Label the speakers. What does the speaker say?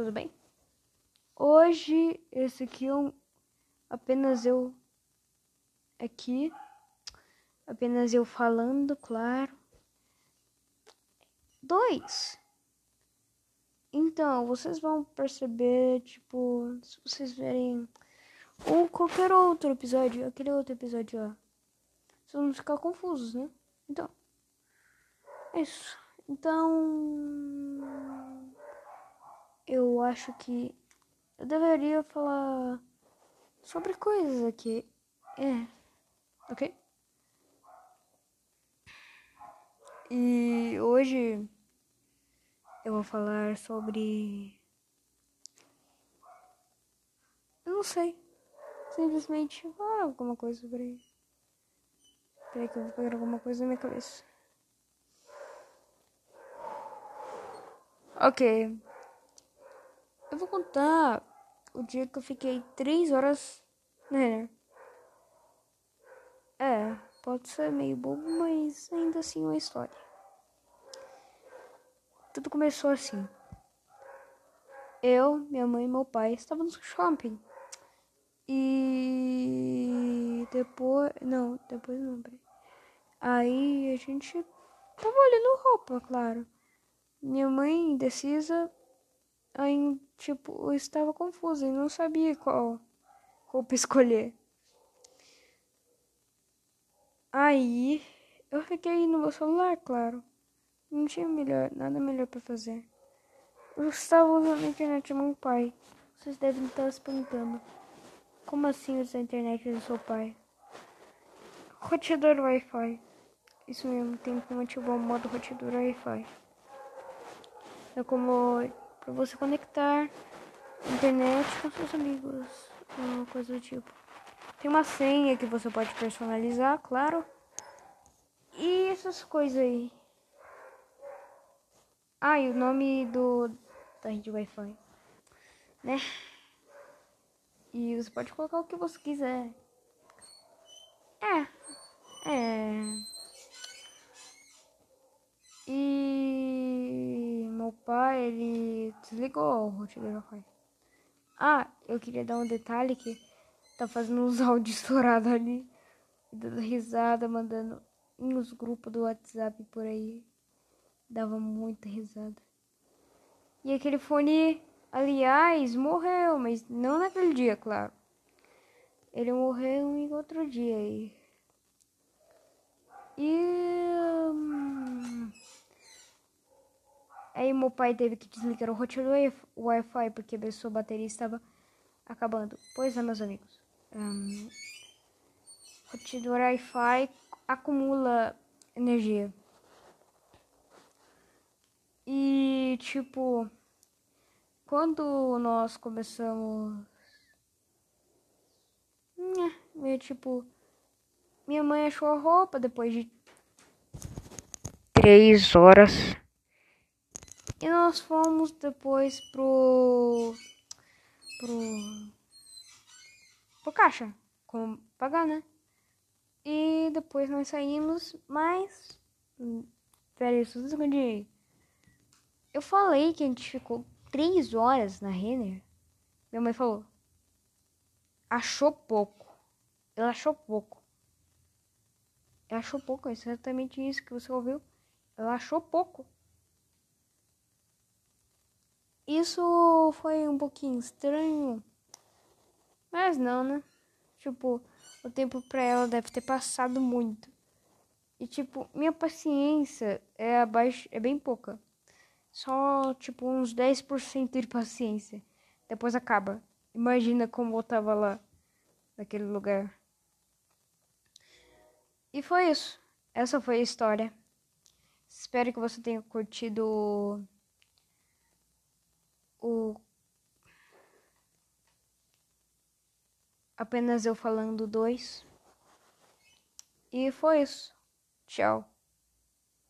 Speaker 1: tudo bem? Hoje esse aqui é um apenas eu aqui, apenas eu falando, claro. Dois. Então, vocês vão perceber, tipo, se vocês verem ou qualquer outro episódio, aquele outro episódio, ó. Vocês vão ficar confusos, né? Então, é isso. Então, eu acho que eu deveria falar sobre coisas aqui. É, ok? E hoje eu vou falar sobre. Eu não sei. Simplesmente falar alguma coisa sobre. aí. Peraí que eu vou pegar alguma coisa na minha cabeça. Ok. Eu vou contar o dia que eu fiquei três horas Renner. É, pode ser meio bobo, mas ainda assim é uma história. Tudo começou assim. Eu, minha mãe e meu pai estavam no shopping. E depois. Não, depois não, peraí. Aí a gente tava olhando roupa, claro. Minha mãe, indecisa, aí, tipo, eu estava confusa e não sabia qual roupa escolher. Aí eu fiquei no meu celular, claro. Não tinha melhor, nada melhor para fazer. Eu estava usando a internet do meu pai. Vocês devem estar se perguntando. Como assim usar a internet do seu pai? Roteador Wi-Fi. Isso mesmo, tem como ativar o modo roteador Wi-Fi. É como para você conectar internet com seus amigos, uma coisa do tipo. Tem uma senha que você pode personalizar, claro. E essas coisas aí. Ah, e o nome do da rede Wi-Fi, né? E você pode colocar o que você quiser. É, é. E pai, ele desligou o roteador Wi-Fi. Ah, eu queria dar um detalhe que tá fazendo uns áudios estourados ali, dando risada, mandando nos grupos do WhatsApp por aí. Dava muita risada. E aquele fone, aliás, morreu, mas não naquele dia, claro. Ele morreu em outro dia aí. E. Aí meu pai teve que desligar o roteador Wi-Fi porque a sua bateria estava acabando. Pois é, meus amigos. Um, Wi-Fi acumula energia. E tipo, quando nós começamos. Né, meio tipo. Minha mãe achou a roupa depois de três horas. E nós fomos depois pro. pro. pro caixa. Como pagar, né? E depois nós saímos, mas. hum, Pera aí, só um. Eu falei que a gente ficou três horas na Renner. Minha mãe falou. Achou pouco. Ela achou pouco. Ela achou pouco, é exatamente isso que você ouviu. Ela achou pouco. Isso foi um pouquinho estranho. Mas não, né? Tipo, o tempo pra ela deve ter passado muito. E tipo, minha paciência é abaixo, é bem pouca. Só tipo uns 10% de paciência. Depois acaba. Imagina como eu tava lá naquele lugar. E foi isso. Essa foi a história. Espero que você tenha curtido o apenas eu falando dois. E foi isso. Tchau.